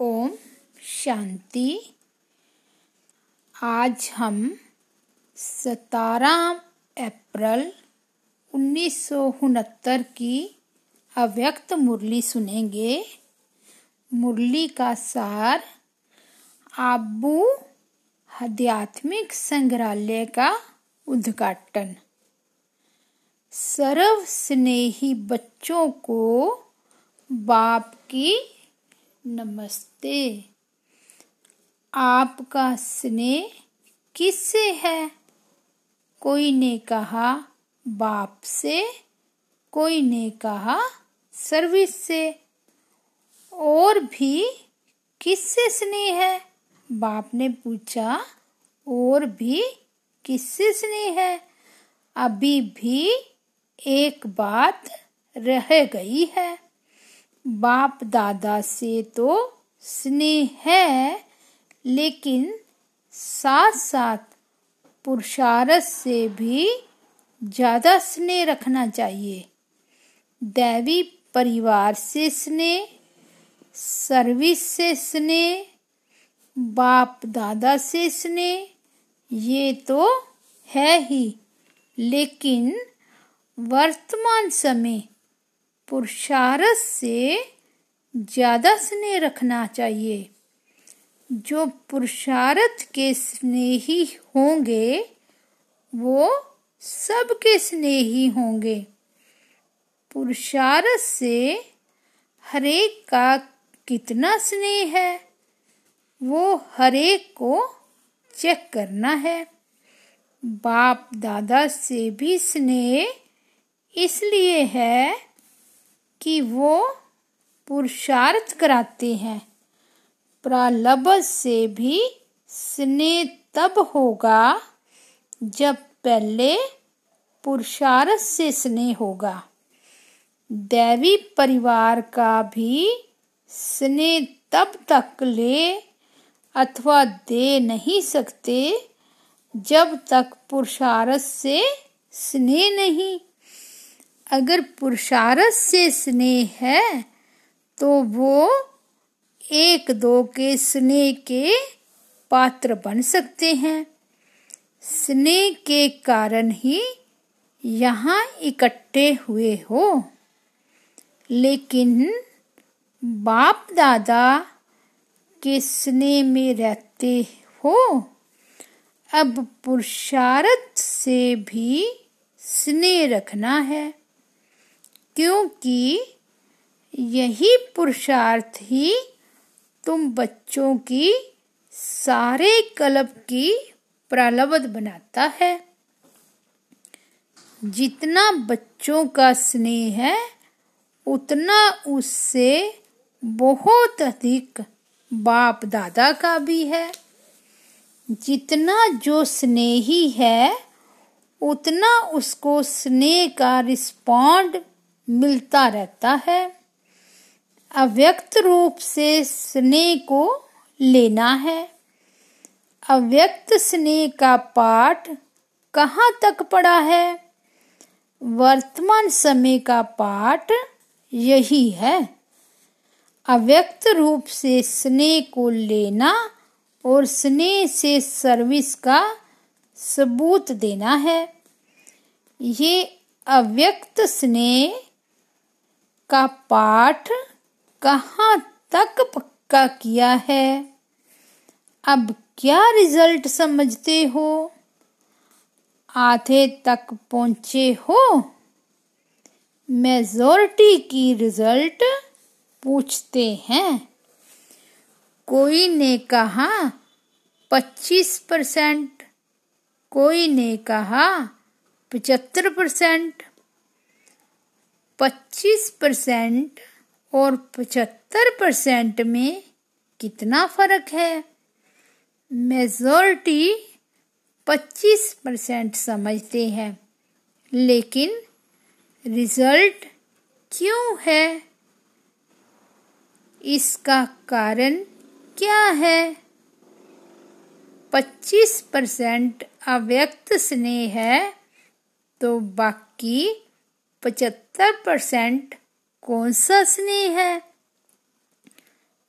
ओम शांति। आज हम सतारह अप्रैल उन्नीस सौ उनहत्तर की अव्यक्त मुरली सुनेंगे। मुरली का सार आबू आध्यात्मिक संग्रहालय का उद्घाटन। सर्व स्नेही बच्चों को बाप की नमस्ते। आपका स्नेह किससे है? कोई ने कहा, बाप से। कोई ने कहा, सर्विस से। और भी, किससे स्नेह है? बाप ने पूछा, और भी, किससे स्नेह है? अभी भी एक बात रह गई है। बाप दादा से तो स्नेह है, लेकिन साथ साथ पुरुषार्थ से भी ज़्यादा स्नेह रखना चाहिए। दैवी परिवार से स्नेह, सर्विस से स्नेह, बाप दादा से स्नेह, ये तो है ही, लेकिन वर्तमान समय पुरुषार्थ से ज़्यादा स्नेह रखना चाहिए। जो पुरुषार्थ के स्नेही होंगे, वो सबके स्नेही होंगे। पुरुषार्थ से हरेक का कितना स्नेह है, वो हरेक को चेक करना है। बाप दादा से भी स्नेह इसलिए है कि वो पुरुषार्थ कराते हैं। प्रलभ से भी स्नेह तब होगा जब पहले पुरुषार्थ से स्नेह होगा। दैवी परिवार का भी स्नेह तब तक ले अथवा दे नहीं सकते जब तक पुरुषार्थ से स्नेह नहीं अगर पुरुषार्थ से स्नेह है तो वो एक दो के स्नेह के पात्र बन सकते हैं। स्नेह के कारण ही यहाँ इकट्ठे हुए हो। लेकिन बाप दादा के स्नेह में रहते हो, अब पुरुषार्थ से भी स्नेह रखना है। क्योंकि यही पुरुषार्थ ही तुम बच्चों की सारे कल्प की प्रलब्ध बनाता है। जितना बच्चों का स्नेह है, उतना उससे बहुत अधिक बाप दादा का भी है। जितना जो स्नेही है, उतना उसको स्नेह का रिस्पॉन्ड मिलता रहता है। अव्यक्त रूप से स्नेह को लेना है। अव्यक्त स्नेह का पाठ कहाँ तक पड़ा है? वर्तमान समय का पाठ यही है। अव्यक्त रूप से स्नेह को लेना और स्नेह से सर्विस का सबूत देना है। ये अव्यक्त स्नेह का पाठ कहाँ तक पक्का किया है? अब क्या रिज़ल्ट समझते हो? आधे तक पहुँचे हो? मेजोरिटी की रिज़ल्ट पूछते हैं। कोई ने कहा पच्चीस परसेंट, कोई ने कहा पचहत्तर परसेंट पच्चीस परसेंट और पचहत्तर परसेंट में कितना फ़र्क है? मेजोरिटी पच्चीस परसेंट समझते हैं। लेकिन रिज़ल्ट क्यों है? इसका कारण क्या है? पच्चीस परसेंट अव्यक्त स्नेह है तो बाकी पचहत्तर परसेंट कौन सा स्नेह है?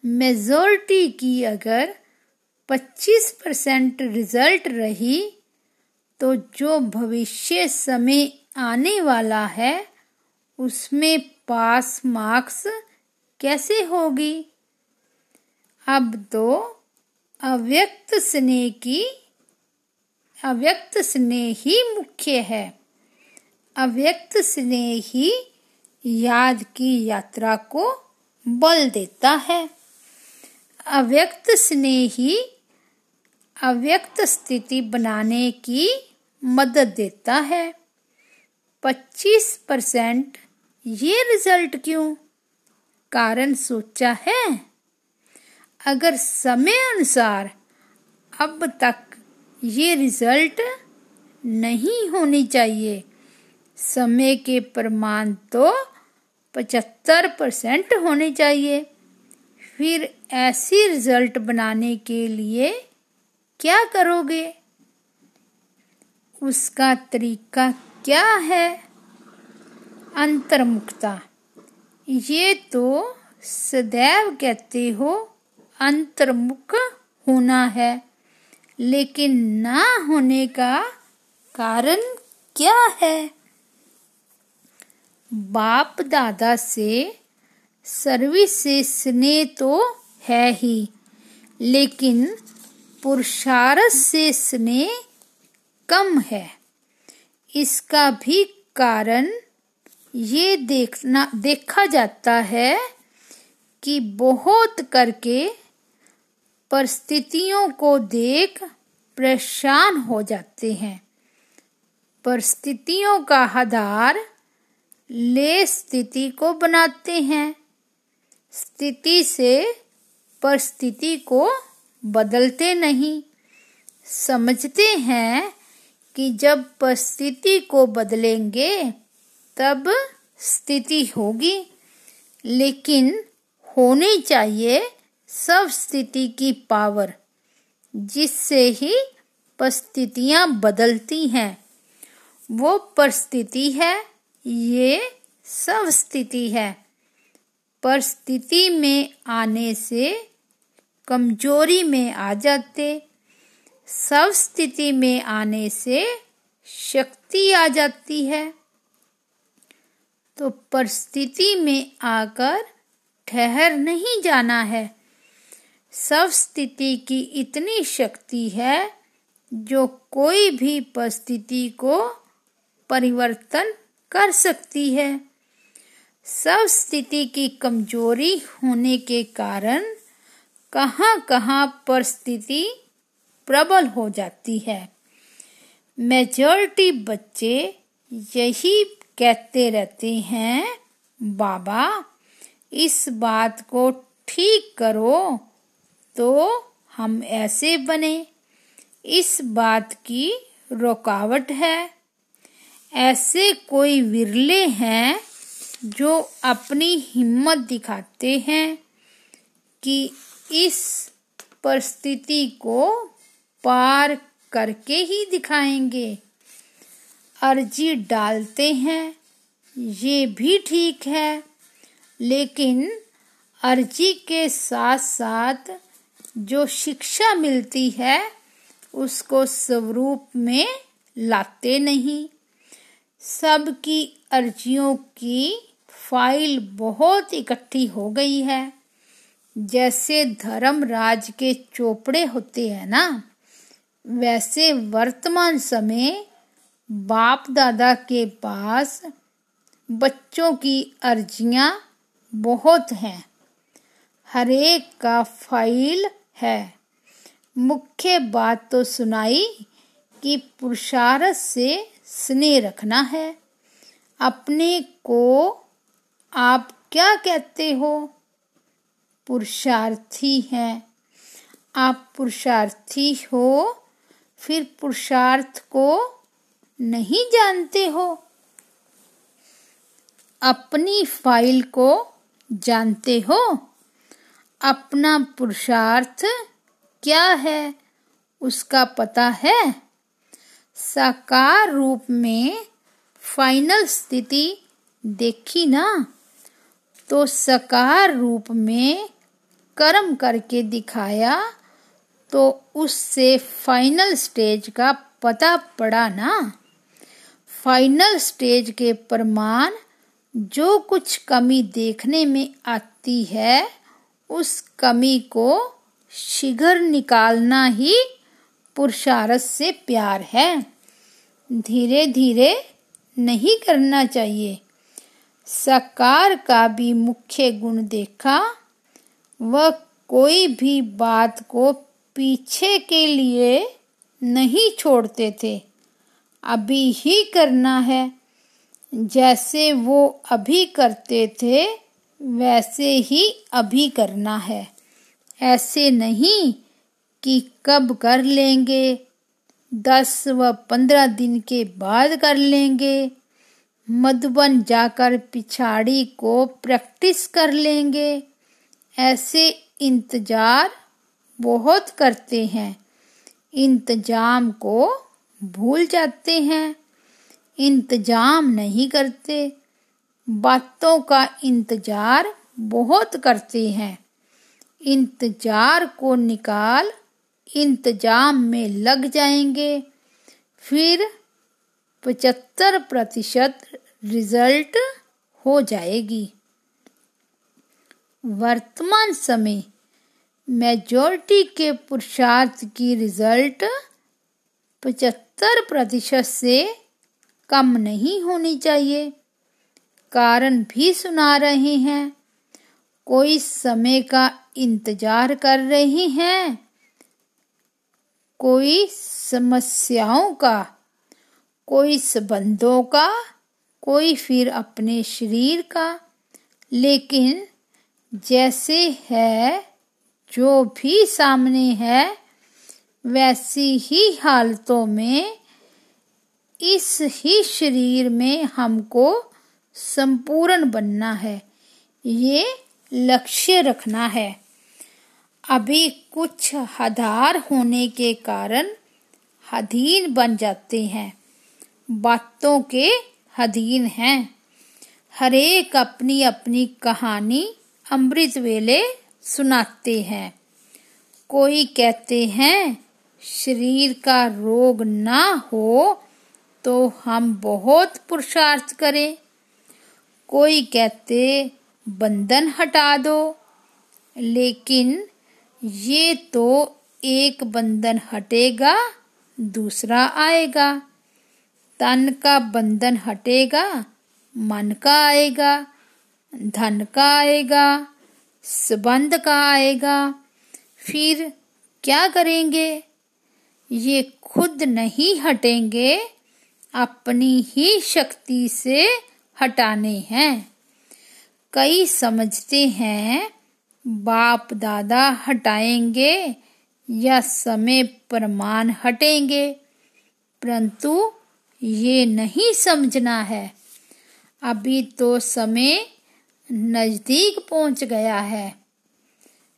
मेजोरिटी की अगर 25 परसेंट रिज़ल्ट रही तो जो भविष्य समय आने वाला है, उसमें पास मार्क्स कैसे होगी? अब तो अव्यक्त स्नेह की, अव्यक्त स्नेह ही मुख्य है। अव्यक्त स्नेह ही याद की यात्रा को बल देता है। अव्यक्त स्नेह ही अव्यक्त स्थिति बनाने की मदद देता है। 25 परसेंट ये रिज़ल्ट क्यों? कारण सोचा है। अगर समय अनुसार अब तक ये रिज़ल्ट नहीं होनी चाहिए समय के प्रमाण तो पचहत्तर परसेंट होने चाहिए। फिर ऐसी रिज़ल्ट बनाने के लिए क्या करोगे? उसका तरीका क्या है? अंतर्मुखता। ये तो सदैव कहते हो, अंतर्मुख होना है। लेकिन ना होने का कारण क्या है? बाप दादा से सर्विस से स्नेह तो है ही, लेकिन पुरुषार्थ से स्नेह कम है। इसका भी कारण ये देखना, देखा जाता है कि बहुत करके परिस्थितियों को देख परेशान हो जाते हैं। परिस्थितियों का आधार ले स्थिति को बनाते हैं। स्थिति से परिस्थिति को बदलते नहीं। समझते हैं कि जब परिस्थिति को बदलेंगे, तब स्थिति होगी। लेकिन होनी चाहिए सब स्थिति की पावर, जिससे ही परिस्थितियाँ बदलती हैं। वो परिस्थिति है ये सब स्थिति है। परिस्थिति में आने से, कमज़ोरी में आ जाते, सब स्थिति में आने से शक्ति आ जाती है। तो परिस्थिति में आकर ठहर नहीं जाना है। सब स्थिति की इतनी शक्ति है, जो कोई भी परिस्थिति को परिवर्तन कर सकती है। सब स्थिति की कमज़ोरी होने के कारण कहाँ कहाँ परिस्थिति प्रबल हो जाती है। मेजॉरिटी बच्चे यही कहते रहते हैं, बाबा, इस बात को ठीक करो तो हम ऐसे बने। इस बात की रुकावट है। ऐसे कोई विरले हैं जो अपनी हिम्मत दिखाते हैं कि इस परिस्थिति को पार करके ही दिखाएँगे। अर्जी डालते हैं, ये भी ठीक है, लेकिन अर्जी के साथ साथ जो शिक्षा मिलती है, उसको स्वरूप में लाते नहीं। सबकी अर्जियों की फ़ाइल बहुत इकट्ठी हो गई है। जैसे धर्मराज के चोपड़े होते हैं ना, वैसे वर्तमान समय बाप दादा के पास बच्चों की अर्जियाँ बहुत हैं। हरेक का फ़ाइल है। मुख्य बात तो सुनाई कि पुरुषार्थ से स्नेह रखना है। अपने को आप क्या कहते हो? पुरुषार्थी हैं। आप पुरुषार्थी हो, फिर पुरुषार्थ को नहीं जानते हो। अपनी फ़ाइल को जानते हो। अपना पुरुषार्थ क्या है, उसका पता है? साकार रूप में फाइनल स्थिति देखी ना? तो साकार रूप में कर्म करके दिखाया तो उससे फाइनल स्टेज का पता पड़ा ना? फाइनल स्टेज के प्रमाण जो कुछ कमी देखने में आती है, उस कमी को शीघ्र निकालना ही पुरुषार्थ से प्यार है। धीरे धीरे नहीं करना चाहिए। सकार का भी मुख्य गुण देखा। वह कोई भी बात को पीछे के लिए नहीं छोड़ते थे। अभी ही करना है। जैसे वो अभी करते थे, वैसे ही अभी करना है। ऐसे नहीं कि कब कर लेंगे? दस व पंद्रह दिन के बाद कर लेंगे। मधुबन जाकर पिछाड़ी को प्रैक्टिस कर लेंगे। ऐसे इंतज़ार बहुत करते हैं। इंतज़ाम को भूल जाते हैं। इंतज़ाम नहीं करते। बातों का इंतज़ार बहुत करते हैं। इंतज़ार को निकाल इंतज़ाम में लग जाएँगे। फिर पचहत्तर प्रतिशत रिज़ल्ट हो जाएगी। वर्तमान समय मेजोरिटी के पुरुषार्थ की रिज़ल्ट पचहत्तर प्रतिशत से कम नहीं होनी चाहिए। कारण भी सुना रहे हैं। कोई समय का इंतज़ार कर रहे हैं। कोई समस्याओं का, कोई संबंधों का, कोई फिर अपने शरीर का। लेकिन जैसे है, जो भी सामने है, वैसी ही हालतों में, इस ही शरीर में हमको संपूर्ण बनना है। ये लक्ष्य रखना है। अभी कुछ हदार होने के कारण अधीन बन जाते हैं। बातों के अधीन हैं। हरेक अपनी अपनी कहानी अमृत वेले सुनाते हैं। कोई कहते हैं, शरीर का रोग ना हो तो हम बहुत पुरुषार्थ करें। कोई कहते, बंधन हटा दो। लेकिन ये तो एक बंधन हटेगा, दूसरा आएगा। तन का बंधन हटेगा, मन का आएगा। धन का आएगा, संबंध का आएगा। फिर क्या करेंगे? ये खुद नहीं हटेंगे, अपनी ही शक्ति से हटाने हैं। कई समझते हैं बाप दादा हटाएँगे या समय प्रमाण हटेंगे। परंतु ये नहीं समझना है। अभी तो समय नज़दीक पहुँच गया है।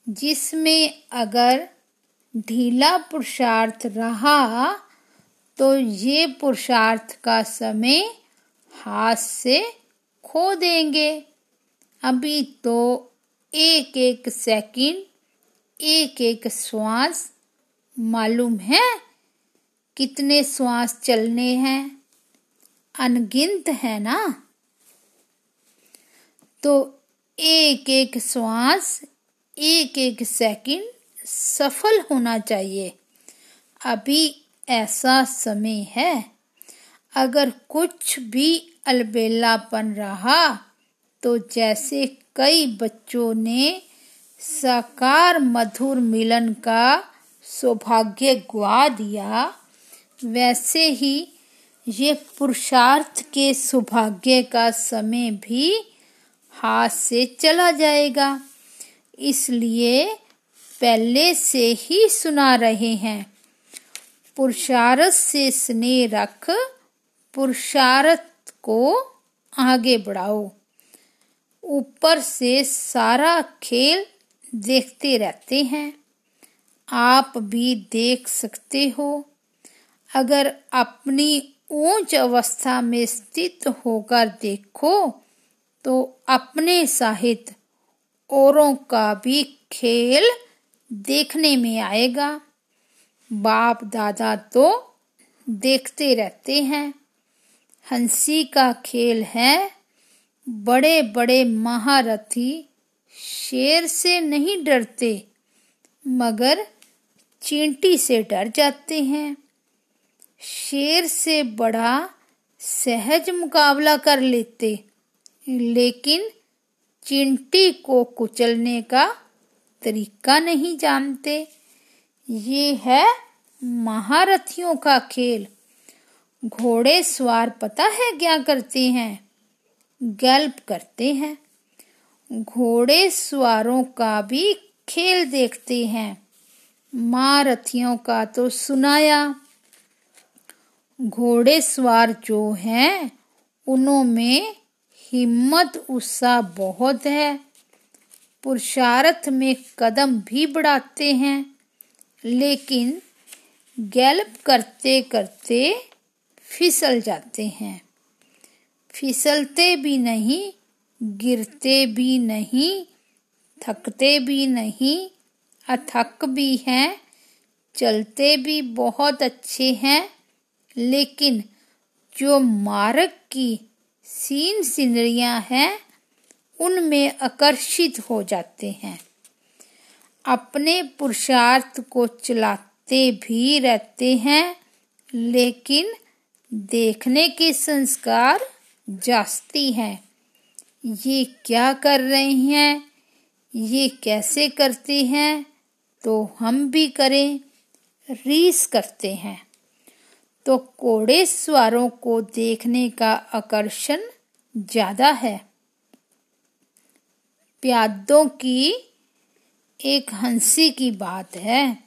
जिसमें अगर ढीला पुरुषार्थ रहा तो ये पुरुषार्थ का समय हाथ से खो देंगे। अभी तो एक एक सेकंड, एक एक श्वास। मालूम है कितने श्वास चलने हैं? अनगिनत है ना? तो एक एक श्वास, एक एक सेकंड सफल होना चाहिए। अभी ऐसा समय है। अगर कुछ भी अलबेलापन रहा तो जैसे कई बच्चों ने साकार मधुर मिलन का सौभाग्य गुआ दिया। वैसे ही ये पुरुषार्थ के सौभाग्य का समय भी हाथ से चला जाएगा। इसलिए पहले से ही सुना रहे हैं। पुरुषार्थ से स्नेह रख, पुरुषार्थ को आगे बढ़ाओ। ऊपर से सारा खेल देखते रहते हैं। आप भी देख सकते हो। अगर अपनी ऊंच अवस्था में स्थित होकर देखो तो अपने साहित्य औरों का भी खेल देखने में आएगा। बाप दादा तो देखते रहते हैं। हँसी का खेल है बड़े बड़े महारथी शेर से नहीं डरते, मगर चींटी से डर जाते हैं। शेर से बड़ा सहज मुकाबला कर लेते, लेकिन चिंटी को कुचलने का तरीका नहीं जानते। ये है महारथियों का खेल। घोड़े सवार पता है क्या करते हैं? गल्प करते हैं। घोड़े सवारों का भी खेल देखते हैं। महारथियों का तो सुनाया। घोड़े सवार जो हैं, उनमें हिम्मत, उत्साह बहुत है। पुरुषार्थ में कदम भी बढ़ाते हैं। लेकिन गैल्प करते करते फिसल जाते हैं। फिसलते भी नहीं, गिरते भी नहीं, थकते भी नहीं, अथक भी हैं, चलते भी बहुत अच्छे हैं, लेकिन जो मार्ग की सीन सिनरियाँ हैं, उनमें आकर्षित हो जाते हैं। अपने पुरुषार्थ को चलाते भी रहते हैं, लेकिन देखने के संस्कार जास्ती हैं। ये क्या कर रहे हैं? ये कैसे करते हैं? तो हम भी करें, रीस करते हैं। तो कोड़े सवारों को देखने का आकर्षण ज़्यादा है। प्यादों की एक हँसी की बात है।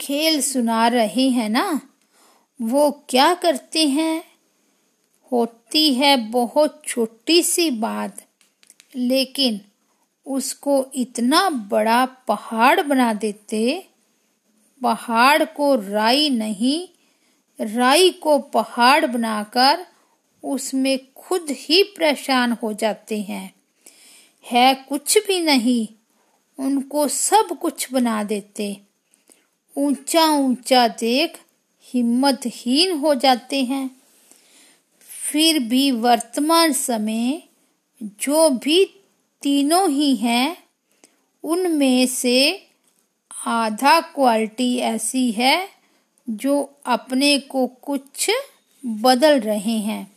खेल सुना रहे हैं ना? वो क्या करते हैं? होती है बहुत छोटी सी बात, लेकिन उसको इतना बड़ा पहाड़ बना देते, पहाड़ को राई नहीं, राई को पहाड़ बनाकर उसमें खुद ही परेशान हो जाते हैं। है कुछ भी नहीं, उनको सब कुछ बना देते। ऊँचा ऊँचा देख हिम्मतहीन हो जाते हैं। फिर भी वर्तमान समय जो भी तीनों ही हैं, उनमें से आधा क्वालिटी ऐसी है जो अपने को कुछ बदल रहे हैं।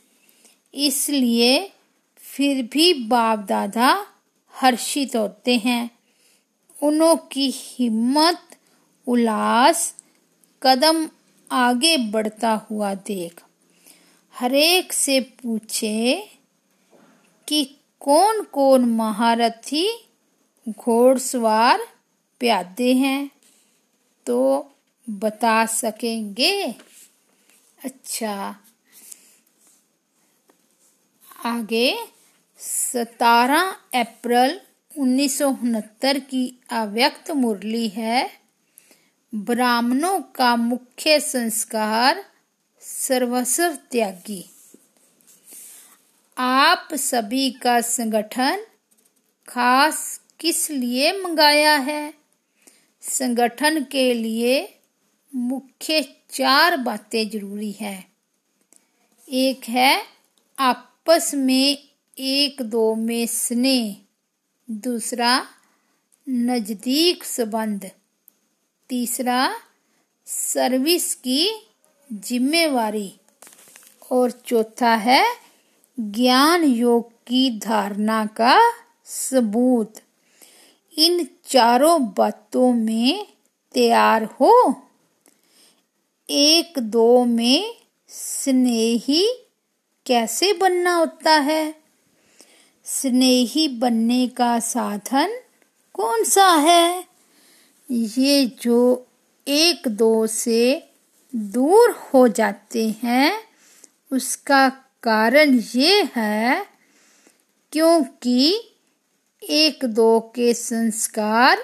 इसलिए फिर भी बाप दादा हर्षित होते हैं। उनों की हिम्मत, उल्लास कदम आगे बढ़ता हुआ देख। हरेक से पूछे कि कौन कौन महारथी घोड़सवार प्यादे हैं। तो बता सकेंगे? अच्छा। आगे सतारह अप्रैल उन्नीस सौ उनहत्तर की अव्यक्त मुरली है। ब्राह्मणों का मुख्य संस्कार सर्वस्व त्यागी। आप सभी का संगठन खास किस लिए मंगाया है? संगठन के लिए मुख्य चार बातें ज़रूरी है। एक है आपस में एक दो में स्नेह। दूसरा, नज़दीक संबंध। तीसरा, सर्विस की जिम्मेवारी। और चौथा है, ज्ञान योग की धारणा का सबूत। इन चारों बातों में तैयार हो। एक दो में स्नेही कैसे बनना होता है? स्नेही बनने का साधन कौन सा है? ये जो एक दो से दूर हो जाते हैं। उसका कारण ये है क्योंकि एक दो के संस्कार,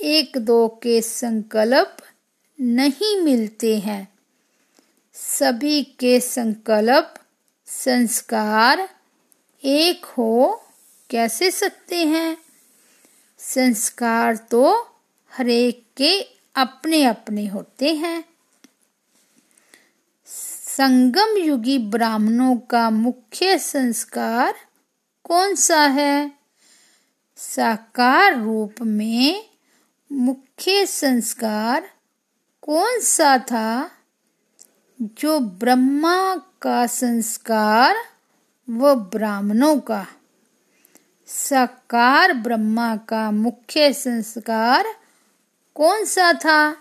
एक दो के संकल्प नहीं मिलते हैं। सभी के संकल्प, संस्कार एक हो कैसे सकते हैं? संस्कार तो हरेक के अपने अपने होते हैं। संगम युगी ब्राह्मणों का मुख्य संस्कार कौन सा है? साकार रूप में मुख्य संस्कार कौन सा था? जो ब्रह्मा का संस्कार, व ब्राह्मणों का। साकार ब्रह्मा का मुख्य संस्कार कौन सा था?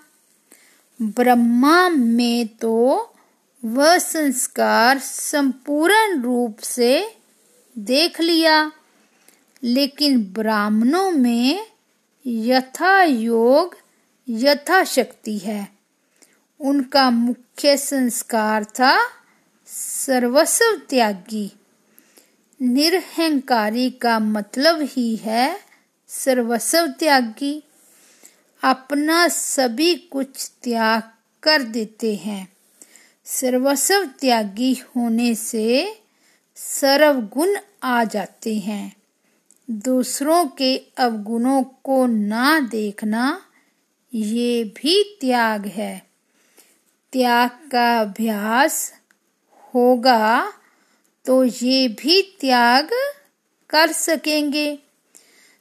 ब्रह्मा में तो वह संस्कार संपूर्ण रूप से देख लिया, लेकिन ब्राह्मणों में यथा योग यथा शक्ति है। उनका मुख्य संस्कार था सर्वस्व त्यागी। निरहंकारी का मतलब ही है सर्वस्व त्यागी। अपना सभी कुछ त्याग कर देते हैं। सर्वस्व त्यागी होने से सर्वगुण आ जाते हैं। दूसरों के अवगुणों को ना देखना ये भी त्याग है। त्याग का अभ्यास होगा तो ये भी त्याग कर सकेंगे।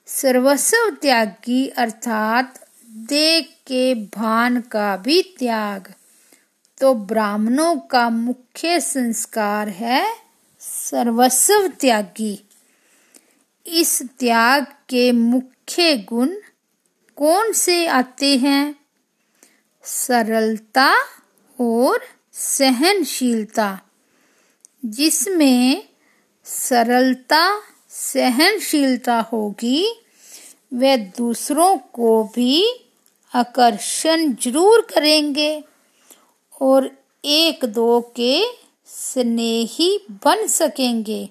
सर्वस्व त्यागी अर्थात देख के भान का भी त्याग। तो ब्राह्मणों का मुख्य संस्कार है सर्वस्व त्यागी। इस त्याग के मुख्य गुण कौन से आते हैं? सरलता और सहनशीलता, जिसमें सरलता, सहनशीलता होगी वे दूसरों को भी आकर्षण ज़रूर करेंगे। और एक दो के स्नेही बन सकेंगे।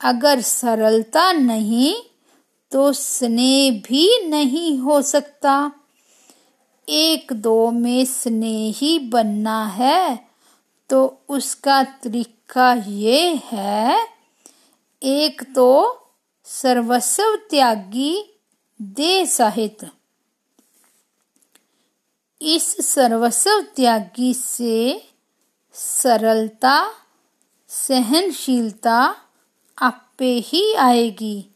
अगर सरलता नहीं तो स्नेह भी नहीं हो सकता। एक दो में स्नेही बनना है तो उसका तरीका ये है, एक तो सर्वस्व त्यागी दे साहित। इस सर्वस्व त्यागी से सरलता, सहनशीलता आपे ही आएगी।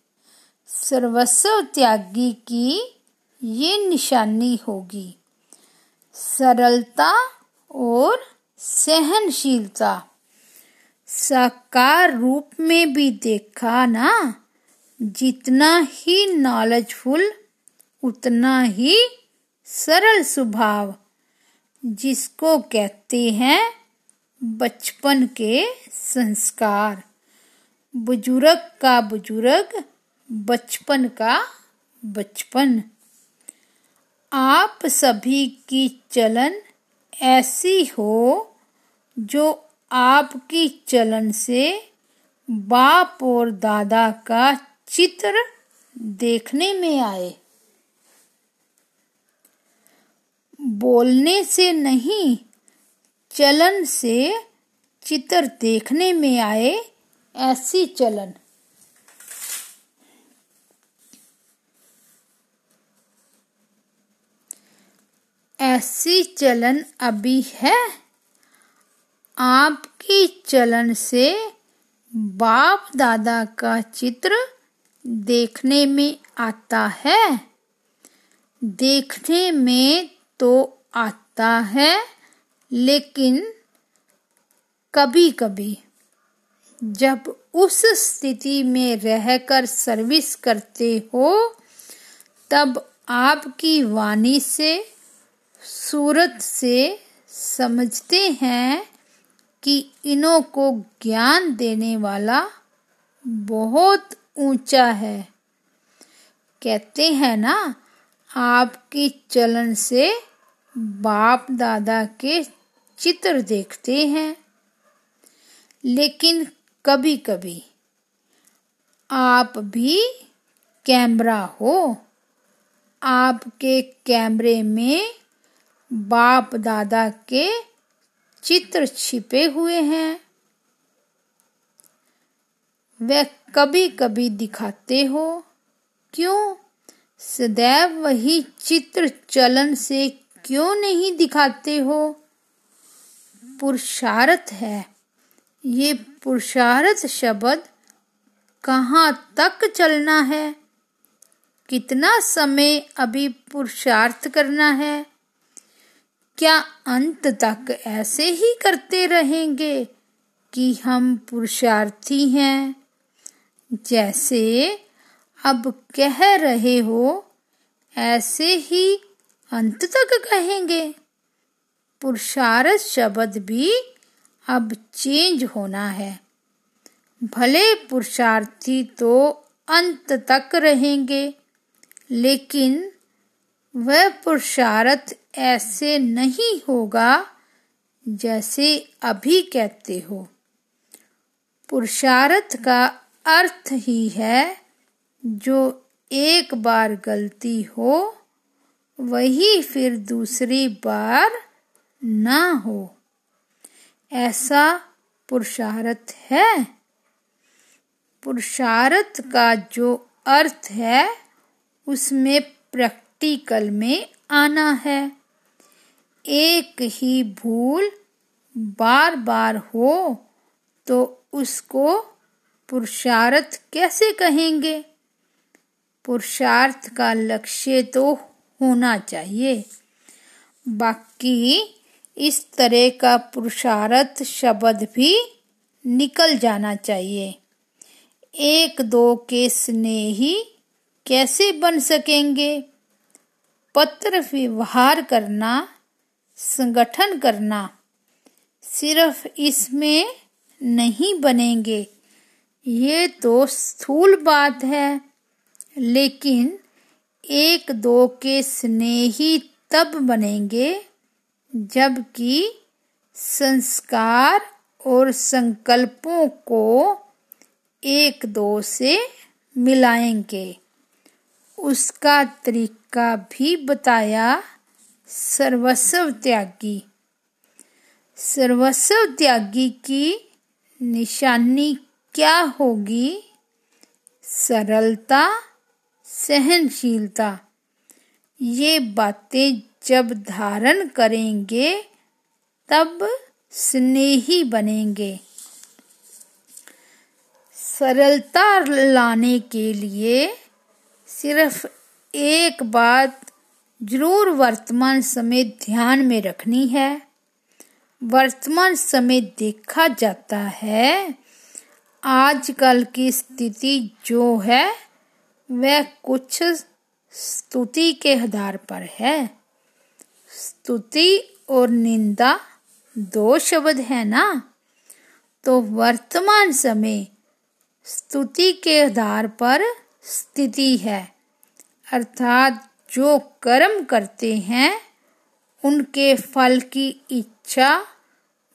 सर्वस्व त्यागी की ये निशानी होगी। सरलता और सहनशीलता। साकार रूप में भी देखा ना, जितना ही नॉलेजफुल उतना ही सरल स्वभाव, जिसको कहते हैं बचपन के संस्कार। बुज़ुर्ग का बुज़ुर्ग, बचपन का बचपन। आप सभी की चलन ऐसी हो, जो आपकी चलन से बाप और दादा का चित्र देखने में आए। बोलने से नहीं, चलन से चित्र देखने में आए ऐसी चलन। ऐसी चलन अभी है, आपकी चलन से बाप दादा का चित्र देखने में आता है। देखने में तो आता है, लेकिन कभी कभी जब उस स्थिति में रहकर सर्विस करते हो, तब आपकी वाणी से, सूरत से समझते हैं कि इनों को ज्ञान देने वाला बहुत ऊँचा है। कहते हैं ना, आपकी चलन से बाप दादा के चित्र देखते हैं। लेकिन कभी कभी आप भी कैमरा हो, आपके कैमरे में बाप दादा के चित्र छिपे हुए हैं। वे कभी कभी दिखाते हो, क्यों? सदैव वही चित्र चलन से क्यों नहीं दिखाते हो? पुरुषार्थ है। ये पुरुषार्थ शब्द कहाँ तक चलना है? कितना समय अभी पुरुषार्थ करना है? क्या अंत तक ऐसे ही करते रहेंगे कि हम पुरुषार्थी हैं? जैसे अब कह रहे हो, ऐसे ही अंत तक कहेंगे। पुरुषार्थ शब्द भी अब चेंज होना है। भले पुरुषार्थी तो अंत तक रहेंगे, लेकिन वह पुरुषार्थ ऐसे नहीं होगा जैसे अभी कहते हो। पुरुषार्थ का अर्थ ही है जो एक बार गलती हो वही फिर दूसरी बार ना हो। ऐसा पुरुषार्थ है? पुरुषार्थ का जो अर्थ है, उसमें प्रैक्टिकल में आना है। एक ही भूल बार बार हो तो उसको पुरुषार्थ कैसे कहेंगे? पुरुषार्थ का लक्ष्य तो होना चाहिए। बाकी इस तरह का पुरुषार्थ शब्द भी निकल जाना चाहिए। एक दो के स्नेही कैसे बन सकेंगे? पत्र व्यवहार करना, संगठन करना सिर्फ़ इसमें नहीं बनेंगे। ये तो स्थूल बात है, लेकिन एक दो के स्नेही तब बनेंगे, जबकि संस्कार और संकल्पों को एक दो से मिलाएँगे। उसका तरीका भी बताया सर्वस्व त्यागी। सर्वस्व त्यागी की निशानी क्या होगी? सरलता सहनशीलता। ये बातें जब धारण करेंगे, तब स्नेही बनेंगे। सरलता लाने के लिए सिर्फ़ एक बात ज़रूर वर्तमान समय ध्यान में रखनी है। वर्तमान समय देखा जाता है, आजकल की स्थिति जो है वह कुछ स्तुति के आधार पर है। स्तुति और निंदा दो शब्द है ना? तो वर्तमान समय स्तुति के आधार पर स्थिति है। अर्थात जो कर्म करते हैं, उनके फल की इच्छा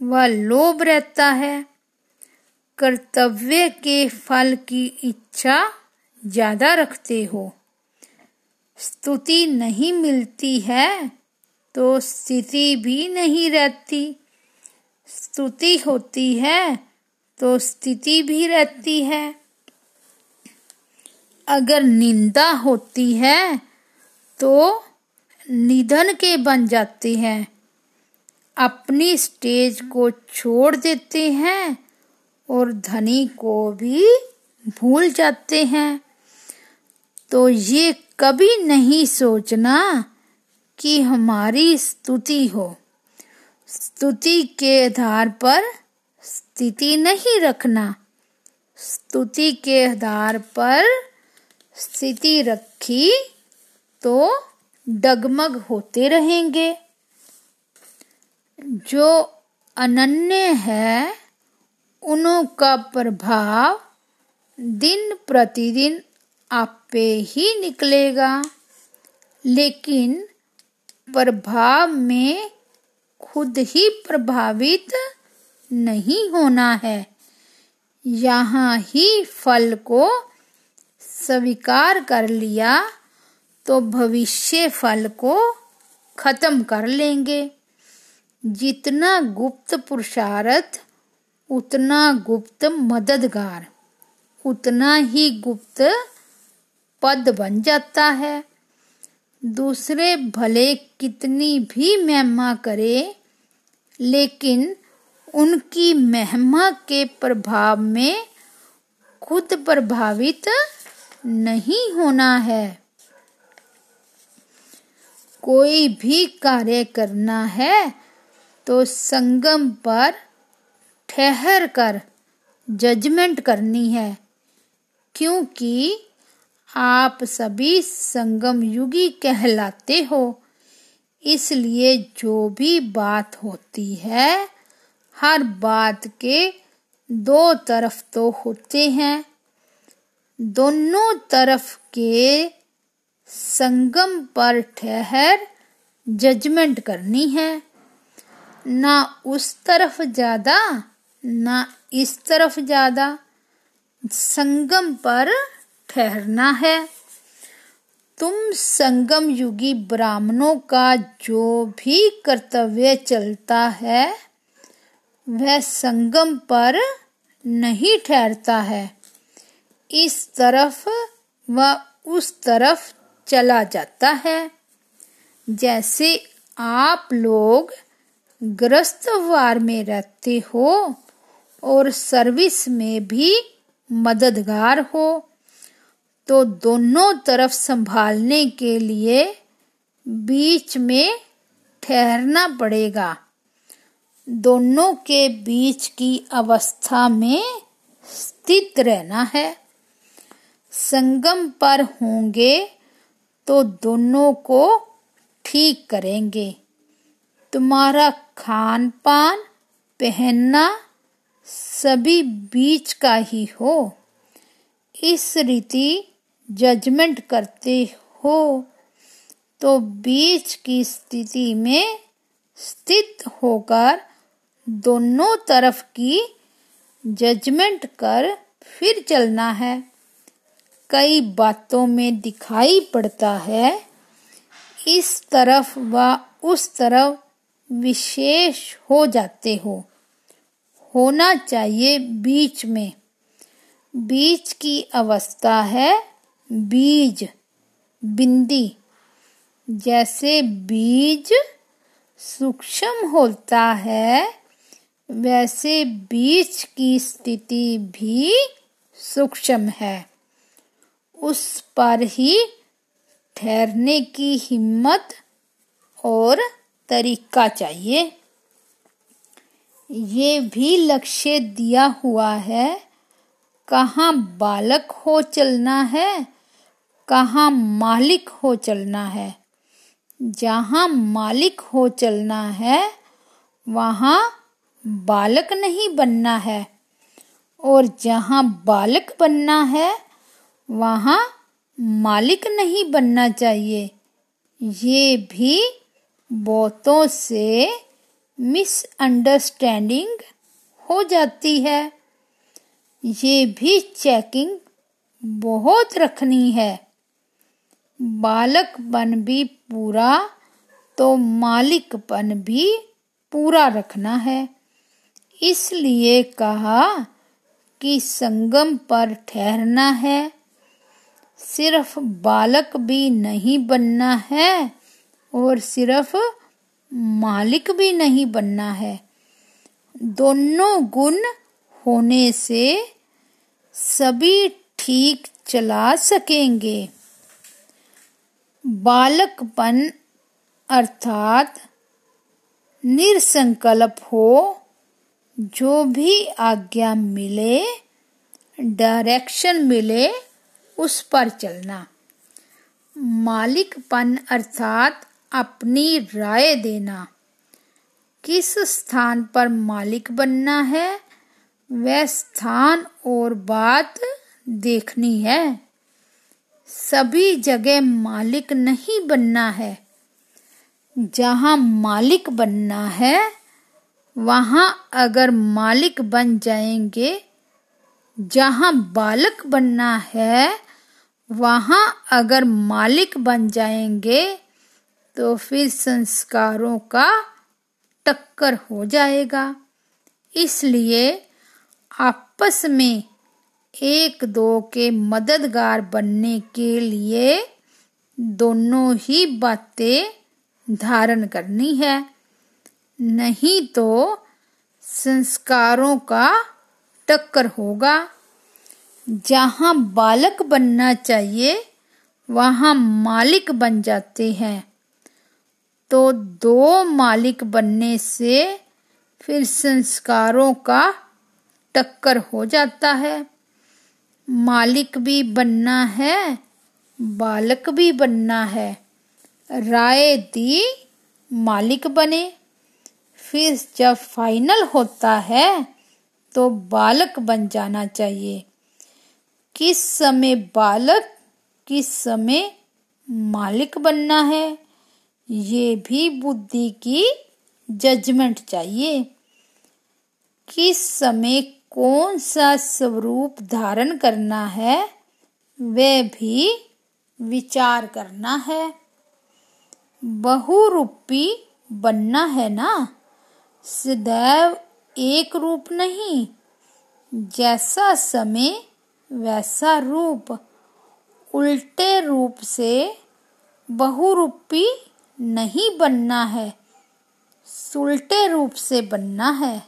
व लोभ रहता है। कर्तव्य के फल की इच्छा ज़्यादा रखते हो। स्तुति नहीं मिलती है तो स्थिति भी नहीं रहती। स्तुति होती है तो स्थिति भी रहती है। अगर निंदा होती है तो निधन के बन जाते हैं। अपनी स्टेज को छोड़ देते हैं और धनी को भी भूल जाते हैं। तो ये कभी नहीं सोचना कि हमारी स्तुति हो। स्तुति के आधार पर स्थिति नहीं रखना। स्तुति के आधार पर स्थिति रखी तो डगमग होते रहेंगे। जो अनन्य है, उनका प्रभाव दिन प्रतिदिन आप ही निकलेगा। लेकिन प्रभाव में खुद ही प्रभावित नहीं होना है। यहाँ ही फल को स्वीकार कर लिया तो भविष्य फल को खत्म कर लेंगे। जितना गुप्त पुरुषार्थ, उतना गुप्त मददगार, उतना ही गुप्त पद बन जाता है। दूसरे, भले कितनी भी महिमा करे, लेकिन उनकी महिमा के प्रभाव में खुद प्रभावित नहीं होना है। कोई भी कार्य करना है तो संगम पर ठहर कर जजमेंट करनी है, क्योंकि आप सभी संगम युगी कहलाते हो। इसलिए जो भी बात होती है, हर बात के दो तरफ़ तो होते हैं। दोनों तरफ़ के संगम पर ठहर जजमेंट करनी है। ना उस तरफ़ ज़्यादा, ना इस तरफ़ ज़्यादा। संगम पर ठहरना है। तुम संगम युगी ब्राह्मणों का जो भी कर्तव्य चलता है, वह संगम पर नहीं ठहरता है। इस तरफ़ व उस तरफ़ चला जाता है। जैसे आप लोग ग्रस्त वार में रहते हो और सर्विस में भी मददगार हो तो दोनों तरफ़ संभालने के लिए बीच में ठहरना पड़ेगा। दोनों के बीच की अवस्था में स्थित रहना है। संगम पर होंगे तो दोनों को ठीक करेंगे। तुम्हारा खान पान पहनना सभी बीच का ही हो। इस रीति जजमेंट करते हो तो बीच की स्थिति में स्थित होकर दोनों तरफ़ की जजमेंट कर फिर चलना है। कई बातों में दिखाई पड़ता है, इस तरफ़ व उस तरफ़ विशेष हो जाते हो। होना चाहिए बीच में। बीच की अवस्था है बीज, बिंदी। जैसे बीज सूक्ष्म होता है, वैसे बीज की स्थिति भी सूक्ष्म है। उस पर ही ठहरने की हिम्मत और तरीका चाहिए। ये भी लक्ष्य दिया हुआ है, कहाँ बालक हो चलना है कहाँ मालिक हो चलना है? जहाँ मालिक हो चलना है, वहाँ बालक नहीं बनना है। और जहाँ बालक बनना है, वहाँ मालिक नहीं बनना चाहिए। ये भी बहुतों से मिसअंडरस्टैंडिंग हो जाती है। ये भी चेकिंग बहुत रखनी है। बालकपन भी पूरा तो मालिकपन भी पूरा रखना है। इसलिए कहा कि संगम पर ठहरना है। सिर्फ़ बालक भी नहीं बनना है और सिर्फ़ मालिक भी नहीं बनना है। दोनों गुण होने से सभी ठीक चला सकेंगे। बालकपन अर्थात निरसंकल्प हो, जो भी आज्ञा मिले डायरेक्शन मिले, उस पर चलना। मालिकपन अर्थात अपनी राय देना। किस स्थान पर मालिक बनना है, वह स्थान और बात देखनी है। सभी जगह मालिक नहीं बनना है। जहाँ मालिक बनना है, वहाँ अगर मालिक बन जाएँगे, जहाँ बालक बनना है, वहाँ अगर मालिक बन जाएँगे तो फिर संस्कारों का टक्कर हो जाएगा। इसलिए आपस में एक दो के मददगार बनने के लिए दोनों ही बातें धारण करनी है। नहीं तो संस्कारों का टक्कर होगा। जहाँ बालक बनना चाहिए, वहाँ मालिक बन जाते हैं। तो दो मालिक बनने से फिर संस्कारों का टक्कर हो जाता है। मालिक भी बनना है, बालक भी बनना है। राय दी, मालिक बने। फिर जब फाइनल होता है तो बालक बन जाना चाहिए। किस समय बालक, किस समय मालिक बनना है, ये भी बुद्धि की जजमेंट चाहिए। किस समय कौन सा स्वरूप धारण करना है, वह भी विचार करना है। बहुरूपी बनना है ना? सदैव एक रूप नहीं, जैसा समय, वैसा रूप। उल्टे रूप से बहुरूपी नहीं बनना है उल्टे रूप से बनना है।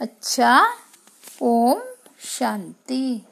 अच्छा ओम शांति।